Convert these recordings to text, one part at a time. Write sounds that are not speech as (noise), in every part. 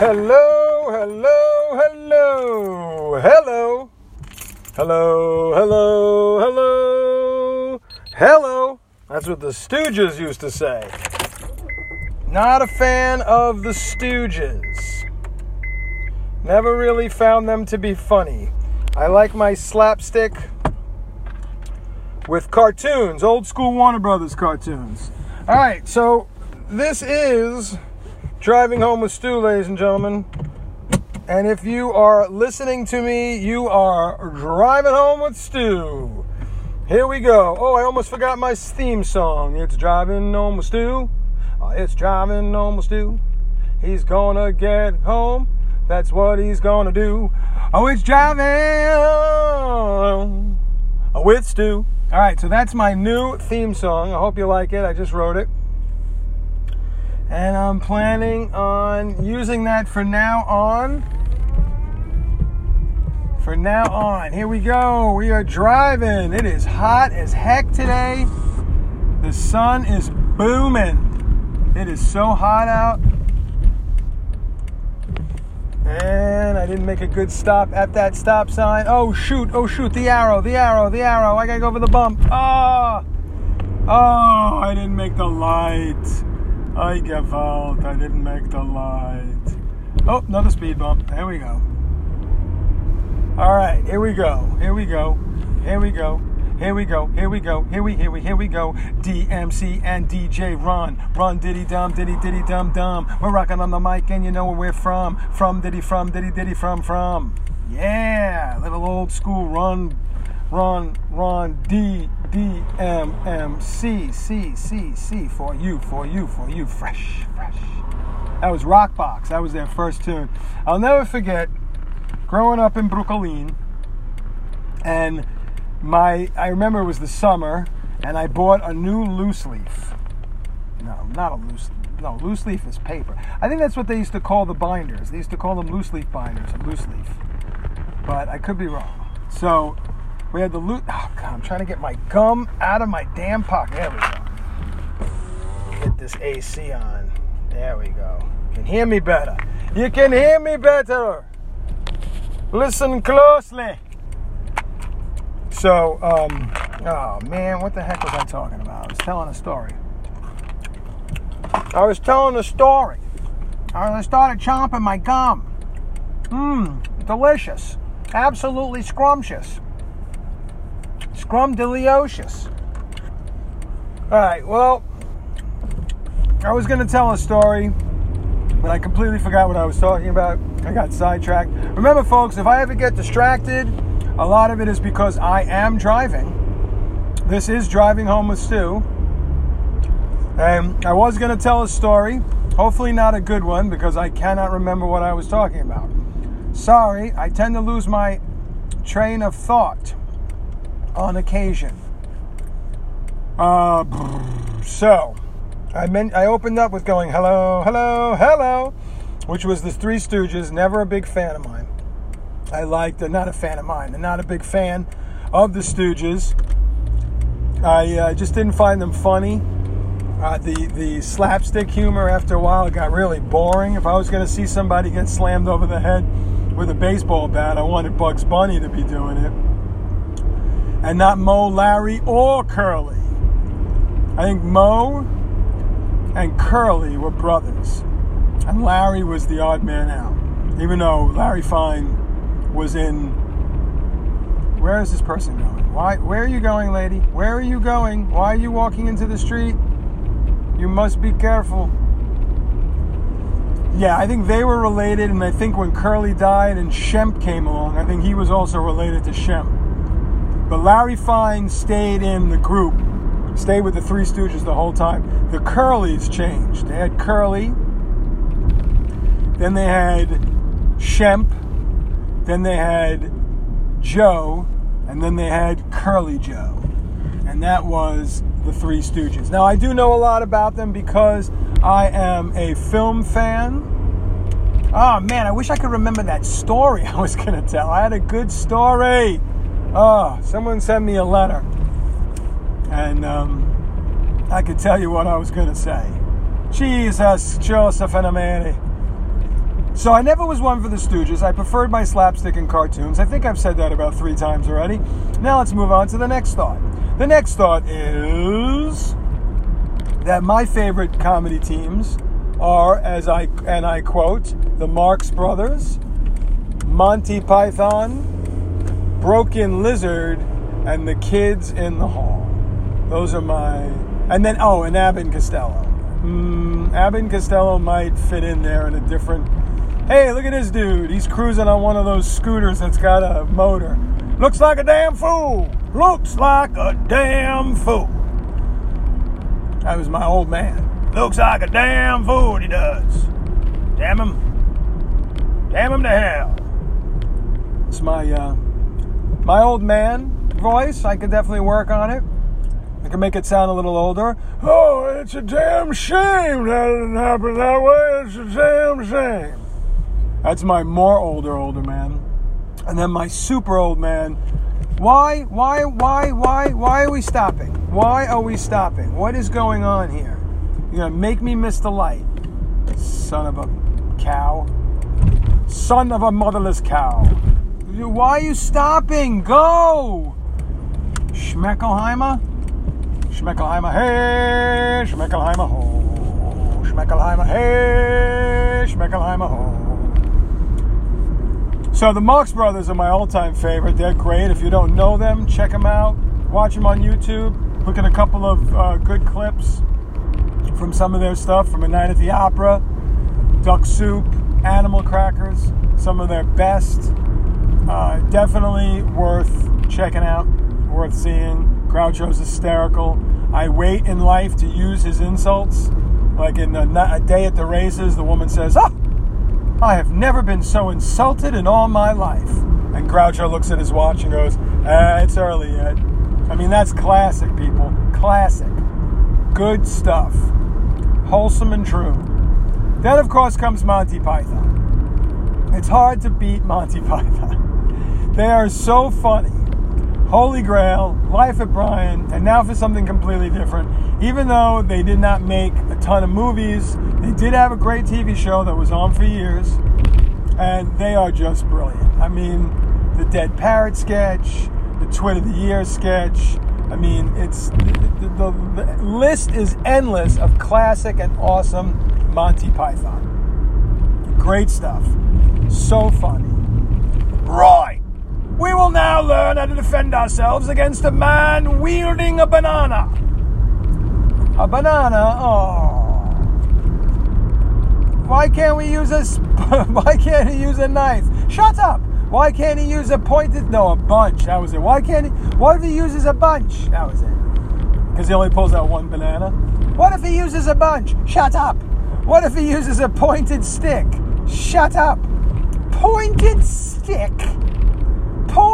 Hello, hello, hello, hello, hello, hello, hello, hello. That's what the Stooges used to say. Not a fan of the Stooges. Never really found them to be funny. I like my slapstick with cartoons, old school Warner Brothers cartoons. All right, so this is Driving Home with Stu, ladies and gentlemen. And if you are listening to me, you are driving home with Stu. Here we go. Oh, I almost forgot my theme song. It's driving home with Stu. Oh, it's driving home with Stu. He's gonna get home. That's what he's gonna do. Oh, it's driving with Stu. All right, so that's my new theme song. I hope you like it. I just wrote it. And I'm planning on using that for now on. For now on. Here we go. We are driving. It is hot as heck today. The sun is booming. It is so hot out. And I didn't make a good stop at that stop sign. Oh shoot, oh shoot, the arrow, the arrow, the arrow. I gotta go over the bump. Oh, oh, I didn't make the light. I give out. I didn't make the light. Oh, another speed bump. There we go. All right, here we go. Here we go. Here we go. Here we go. Here we go. Here we here we here we go. DMC and DJ Run. Run diddy dum diddy diddy dum dum. We're rocking on the mic and you know where we're from. From diddy from diddy diddy from from. Yeah, little old school run run run D D M M C C C C for you for you for you fresh fresh. That was Rock Box. That was their first tune. I'll never forget growing up in Brooklyn and my I remember it was the summer and I bought a new loose leaf. No, not a loose no, loose leaf is paper. I think that's what they used to call the binders. They used to call them loose leaf binders, a loose leaf. But I could be wrong. So we had the loot. Oh god, I'm trying to get my gum out of my damn pocket. There we go. Get this AC on. There we go. You can hear me better. You can hear me better. Listen closely. So, um, oh man, what the heck was I talking about? I was telling a story. I was telling a story. I started chomping my gum. Mmm, delicious. Absolutely scrumptious. Scrumdiddlyocious. All right, well, I was going to tell a story, but I completely forgot what I was talking about. I got sidetracked. Remember, folks, if I ever get distracted, a lot of it is because I am driving. This is Driving Home with Stu. And I was going to tell a story, hopefully not a good one because I cannot remember what I was talking about. Sorry, I tend to lose my train of thought on occasion. Uh, so, I meant I opened up with going hello, hello, hello, which was the Three Stooges. Never a big fan of mine. I liked, uh, not a fan of mine, and not a big fan of the Stooges. I uh, just didn't find them funny. Uh, the the slapstick humor after a while got really boring. If I was going to see somebody get slammed over the head with a baseball bat, I wanted Bugs Bunny to be doing it, and not Moe, Larry, or Curly. I think Moe and Curly were brothers, and Larry was the odd man out. Even though Larry Fine was in. Where is this person going? Why? Where are you going, lady? Where are you going? Why are you walking into the street? You must be careful. Yeah, I think they were related, and I think when Curly died and Shemp came along, I think he was also related to Shemp. But Larry Fine stayed in the group, stayed with the Three Stooges the whole time. The Curlys changed. They had Curly, then they had Shemp, then they had Joe, and then they had Curly Joe. And that was the Three Stooges. Now, I do know a lot about them because I am a film fan. Oh man, I wish I could remember that story (laughs) I was going to tell. I had a good story. Oh, someone sent me a letter. And um, I could tell you what I was going to say. Jesus, Joseph and Mary. So I never was one for the Stooges. I preferred my slapstick and cartoons. I think I've said that about three times already. Now let's move on to the next thought. The next thought is that my favorite comedy teams are, as I and I quote, the Marx Brothers, Monty Python, Broken Lizard, and the Kids in the Hall. Those are my, and then oh, and and Costello. Mm, Costello might fit in there in a different. Hey, look at this dude. He's cruising on one of those scooters that's got a motor. Looks like a damn fool. Looks like a damn fool. That was my old man. Looks like a damn fool, he does. Damn him. Damn him to hell. It's my uh, my old man voice. I could definitely work on it. I can make it sound a little older. Oh, it's a damn shame that it didn't happen that way. It's a damn shame. That's my more older, older man. And then my super old man. Why, why, why, why, why are we stopping? Why are we stopping? What is going on here? You're gonna make me miss the light. Son of a cow. Son of a motherless cow. Why are you stopping? Go! Schmeckelheimer? Schmeckelheimer, hey! Schmeckelheimer, ho! Schmeckelheimer, hey! Schmeckelheimer, ho! So the Marx Brothers are my all-time favorite. They're great. If you don't know them, check them out. Watch them on YouTube. Look at a couple of uh, good clips from some of their stuff from A Night at the Opera, Duck Soup, Animal Crackers, some of their best. Uh, definitely worth checking out, worth seeing. Groucho's hysterical. I wait in life to use his insults. Like in a, a Day at the Races, the woman says, Oh, I have never been so insulted in all my life. And Groucho looks at his watch and goes, ah, It's early yet. I mean, that's classic, people. Classic. Good stuff wholesome and true. Then, of course, comes Monty Python. It's hard to beat Monty (laughs) Python. They are so funny. Holy Grail, Life of Brian, and now for something completely different. Even though they did not make a ton of movies, they did have a great TV show that was on for years, and they are just brilliant. I mean, the Dead Parrot sketch, the Twit of the Year sketch, I mean, it's the, the, the, list is endless of classic and awesome Monty Python. Great stuff. So funny. Right. We will now learn how to defend ourselves against a man wielding a banana. A banana? Oh. Why can't we use a (laughs) why can't he use a knife? Shut up. Why can't he use a pointed? No, a bunch. That was it. Why can't he? What if he uses a bunch? That was it. Because he only pulls out one banana. What if he uses a bunch? Shut up. What if he uses a pointed stick? Shut up. Pointed stick.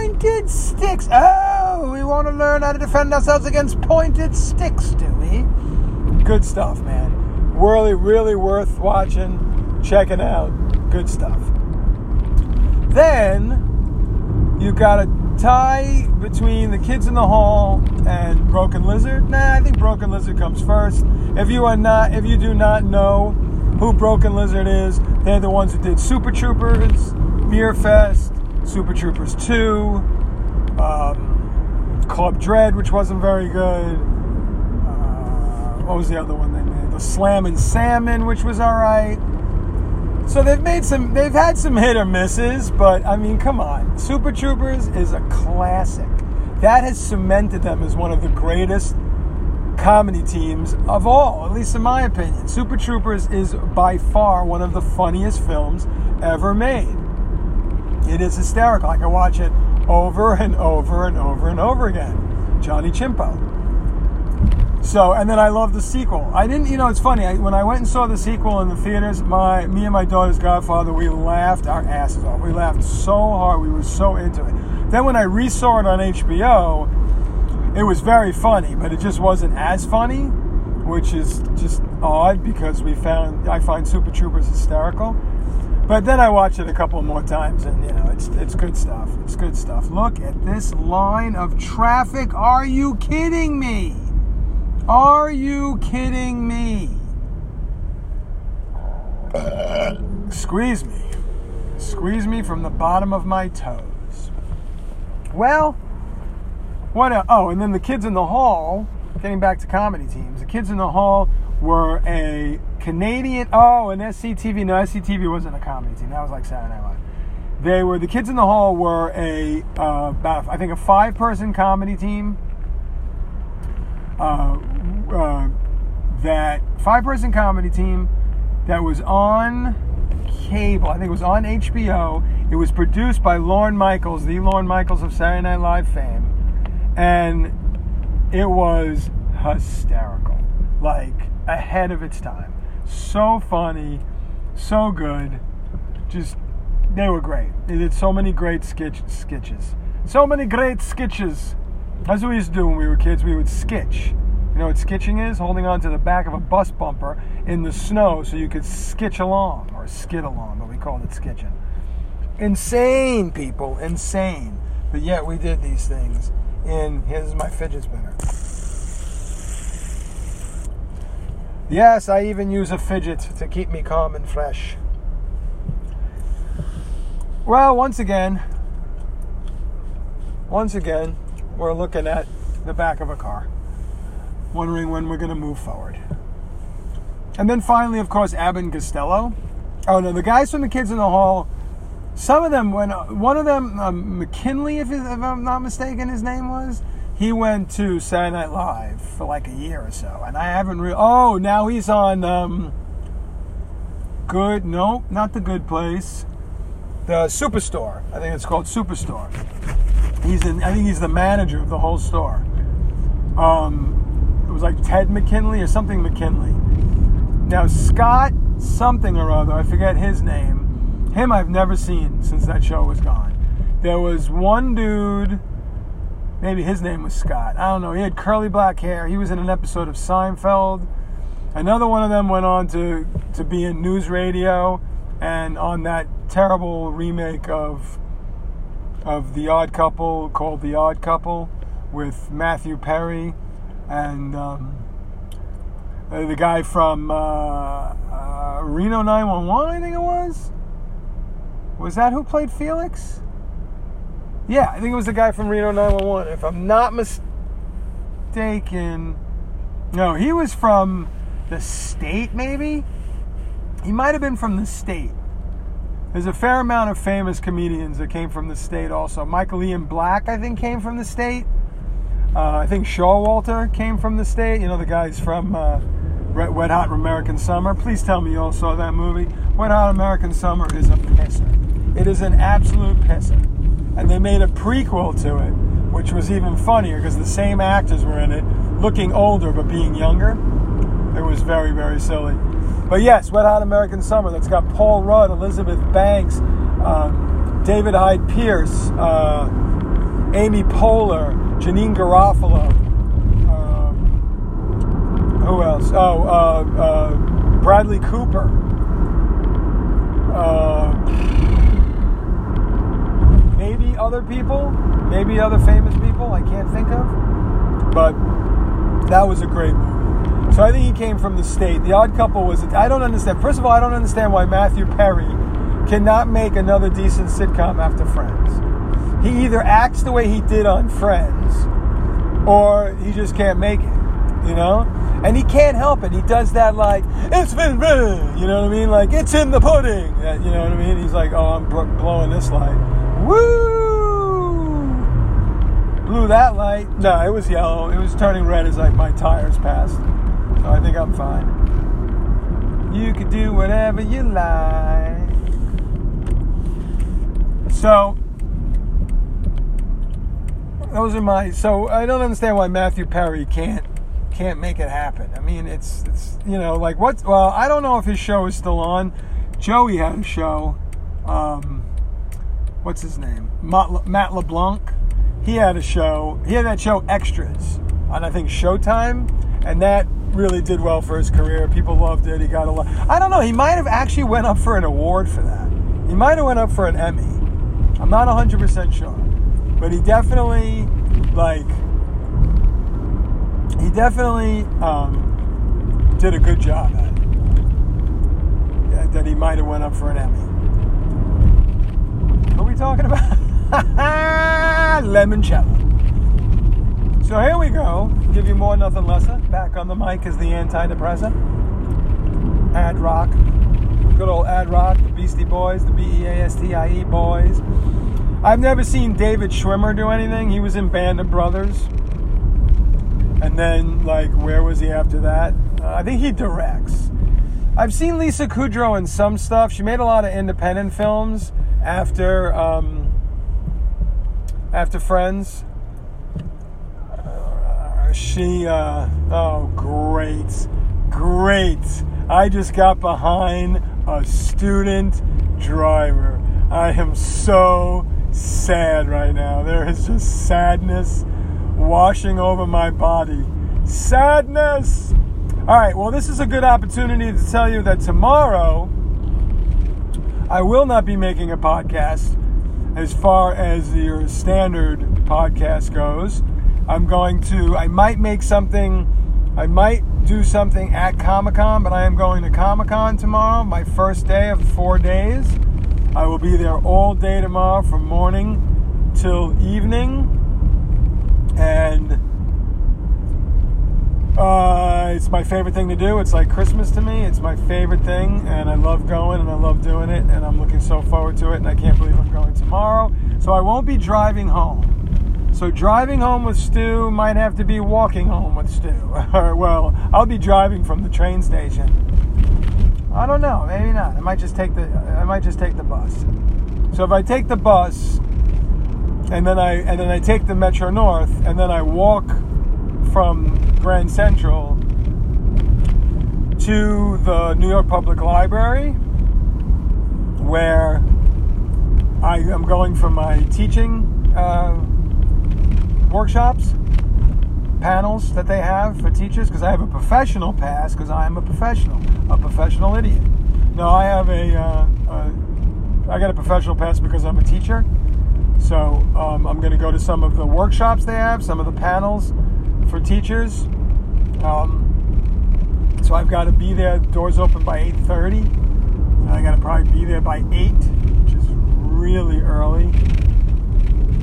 Pointed sticks. Oh, we want to learn how to defend ourselves against pointed sticks, do we? Good stuff, man. Really, really worth watching, checking out. Good stuff. Then you got a tie between the kids in the hall and Broken Lizard. Nah, I think Broken Lizard comes first. If you are not, if you do not know who Broken Lizard is, they're the ones who did Super Troopers, Beerfest, Super Troopers 2, um, Club Dread, which wasn't very good. Uh, what was the other one they made? The Slammin' Salmon, which was all right. So they've made some, they've had some hit or misses, but I mean, come on. Super Troopers is a classic. That has cemented them as one of the greatest comedy teams of all, at least in my opinion. Super Troopers is by far one of the funniest films ever made. It is hysterical. I can watch it over and over and over and over again. Johnny Chimpo. So, and then I love the sequel. I didn't, you know, it's funny. I, when I went and saw the sequel in the theaters, my me and my daughter's godfather, we laughed our asses off. We laughed so hard. We were so into it. Then when I resaw it on HBO, it was very funny, but it just wasn't as funny, which is just odd because we found I find Super Troopers hysterical. But then I watch it a couple more times, and you know, it's it's good stuff. It's good stuff. Look at this line of traffic. Are you kidding me? Are you kidding me? Squeeze me. Squeeze me from the bottom of my toes. Well, what? A, oh, and then the kids in the hall. Getting back to comedy teams, the kids in the hall were a Canadian. Oh, an SCTV. No, SCTV wasn't a comedy team. That was like Saturday Night Live. They were the kids in the hall were a uh, about I think a five person comedy team. Uh, uh, that five person comedy team that was on cable. I think it was on HBO. It was produced by Lorne Michaels, the Lorne Michaels of Saturday Night Live fame, and it was hysterical, like ahead of its time. So funny, so good. Just they were great. They did so many great sketch sketches. So many great sketches. That's what we used to do when we were kids. We would sketch. You know what sketching is? Holding on to the back of a bus bumper in the snow so you could sketch along or skid along, but we called it sketching. Insane, people, insane. But yet we did these things. And here's my fidget spinner. Yes, I even use a fidget to keep me calm and fresh. Well, once again, once again, we're looking at the back of a car, wondering when we're going to move forward. And then finally, of course, Abbott Costello. Oh no, the guys from the Kids in the Hall. Some of them, when one of them, um, McKinley, if, if I'm not mistaken, his name was. He went to Saturday Night Live for like a year or so, and I haven't really. Oh, now he's on. Um, good? Nope, not the Good Place the Superstore. I think it's called Superstore. He's in. I think he's the manager of the whole store. Um, it was like Ted McKinley or something McKinley. Now Scott something or other, I forget his name. Him I've never seen since that show was gone. There was one dude, maybe his name was Scott. I don't know. He had curly black hair. He was in an episode of Seinfeld. Another one of them went on to to be in NewsRadio and on that terrible remake of of The Odd Couple called The Odd Couple with Matthew Perry and um, uh, the guy from uh, uh, Reno 911, I think it was. Was that who played Felix? Yeah, I think it was the guy from Reno 911. If I'm not mistaken, no, he was from the state, maybe. He might have been from the state. There's a fair amount of famous comedians that came from the state also. Michael Ian Black, I think, came from the state. Uh, I think Showalter came from the state. You know, the guys from uh, Wet Hot American Summer. Please tell me you all saw that movie. Wet Hot American Summer is a pisser. It is an absolute pisser. And they made a prequel to it, which was even funnier because the same actors were in it, looking older but being younger. It was very, very silly. But yes, Wet Hot American Summer. That's got Paul Rudd, Elizabeth Banks, um, David Hyde Pierce, uh, Amy Poehler, Janeane Garofalo. Um, who else? Oh, uh, uh, Bradley Cooper. Uh, maybe other people, maybe other famous people I can't think of. But that was a great movie. So I think he came from the state. The Odd Couple was. I don't understand. First of all, I don't understand why Matthew Perry cannot make another decent sitcom after Friends. He either acts the way he did on Friends, or he just can't make it. You know, and he can't help it. He does that like it's been, you know what I mean? Like it's in the pudding. You know what I mean? He's like, oh, I'm blowing this light. Woo! Blew that light. No, it was yellow. It was turning red as like my tires passed. So I think I'm fine. You can do whatever you like. So those are my so I don't understand why Matthew Perry can't can't make it happen. I mean it's it's you know like what well I don't know if his show is still on. Joey had a show. Um, what's his name? Matt, LeBlanc. He had a show. He had that show Extras on I think Showtime, and that really did well for his career. People loved it. He got a lot. I don't know. He might have actually went up for an award for that. He might have went up for an Emmy. I'm not 100% sure. But he definitely, like, he definitely um, did a good job at it. that he might have went up for an Emmy. Are we talking about? (laughs) Lemon Lemoncello. So here we go. Give you more, nothing lesser. Back on the mic is the antidepressant. Ad Rock. Good old Ad Rock, the Beastie Boys, the B E A S T I E boys. I've never seen David Schwimmer do anything. He was in Band of Brothers. And then, like, where was he after that? Uh, I think he directs. I've seen Lisa Kudrow in some stuff. She made a lot of independent films after um, after Friends. Uh, she, uh, oh, great, great. I just got behind a student driver. I am so sad right now. There is just sadness washing over my body. Sadness! All right, well, this is a good opportunity to tell you that tomorrow I will not be making a podcast as far as your standard podcast goes. I'm going to, I might make something, I might do something at Comic Con, but I am going to Comic Con tomorrow, my first day of four days. I will be there all day tomorrow from morning till evening. And uh, it's my favorite thing to do. It's like Christmas to me. It's my favorite thing, and I love going and I love doing it, and I'm looking so forward to it. And I can't believe I'm going tomorrow. So I won't be driving home. So driving home with Stu might have to be walking home with Stu. (laughs) well, I'll be driving from the train station. I don't know, maybe not. I might just take the I might just take the bus. So if I take the bus and then I and then I take the Metro North and then I walk from Grand Central to the New York Public Library where I am going for my teaching uh, workshops, panels that they have for teachers because I have a professional pass because I am a professional, a professional idiot. No, I have a, uh, a I got a professional pass because I'm a teacher. So um, I'm going to go to some of the workshops they have, some of the panels for teachers. Um, so I've got to be there. Doors open by 8:30. I got to probably be there by 8, which is really early.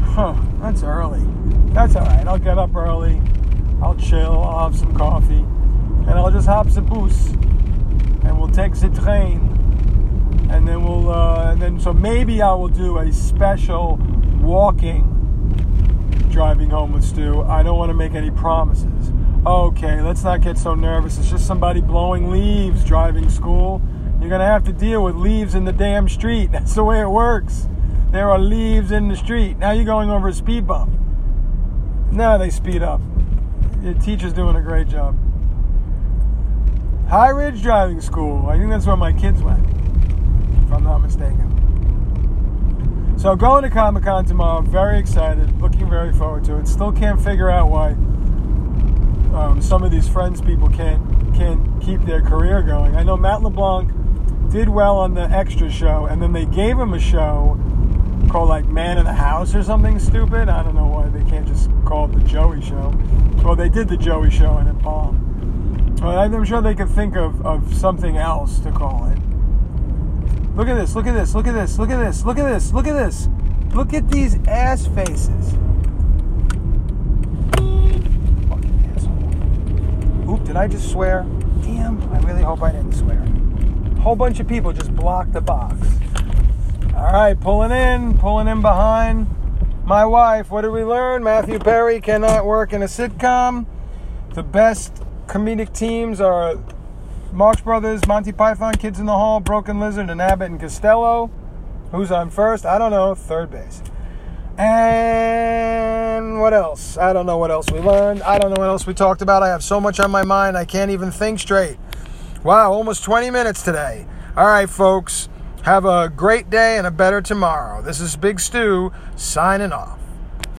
Huh, that's early. That's all right. I'll get up early. I'll chill. I'll have some coffee, and I'll just hop the bus, and we'll take the train, and then we'll, uh, and then so maybe I will do a special walking driving home with Stu. I don't want to make any promises. Okay, let's not get so nervous. It's just somebody blowing leaves driving school. You're gonna have to deal with leaves in the damn street. (laughs) That's the way it works. There are leaves in the street. Now you're going over a speed bump. Now they speed up. Your teacher's doing a great job. High Ridge Driving School. I think that's where my kids went, if I'm not mistaken. So going to Comic Con tomorrow. Very excited. Looking very forward to it. Still can't figure out why um, some of these Friends people can't can't keep their career going. I know Matt LeBlanc did well on the extra show, and then they gave him a show called like Man in the House or something stupid. I don't know why they can't just call it the Joey Show. Well, they did the Joey Show it bombed. But I'm sure they could think of, of something else to call it. Look at this, look at this, look at this, look at this, look at this, look at this. Look at these ass faces. Fucking asshole. Oop, did I just swear? Damn, I really hope I didn't swear. Whole bunch of people just blocked the box. All right, pulling in, pulling in behind my wife. What did we learn? Matthew Perry cannot work in a sitcom. The best comedic teams are Marx Brothers, Monty Python, Kids in the Hall, Broken Lizard, and Abbott and Costello. Who's on first? I don't know. Third base. And what else? I don't know what else we learned. I don't know what else we talked about. I have so much on my mind, I can't even think straight. Wow, almost 20 minutes today. All right, folks. Have a great day and a better tomorrow. This is Big Stu signing off.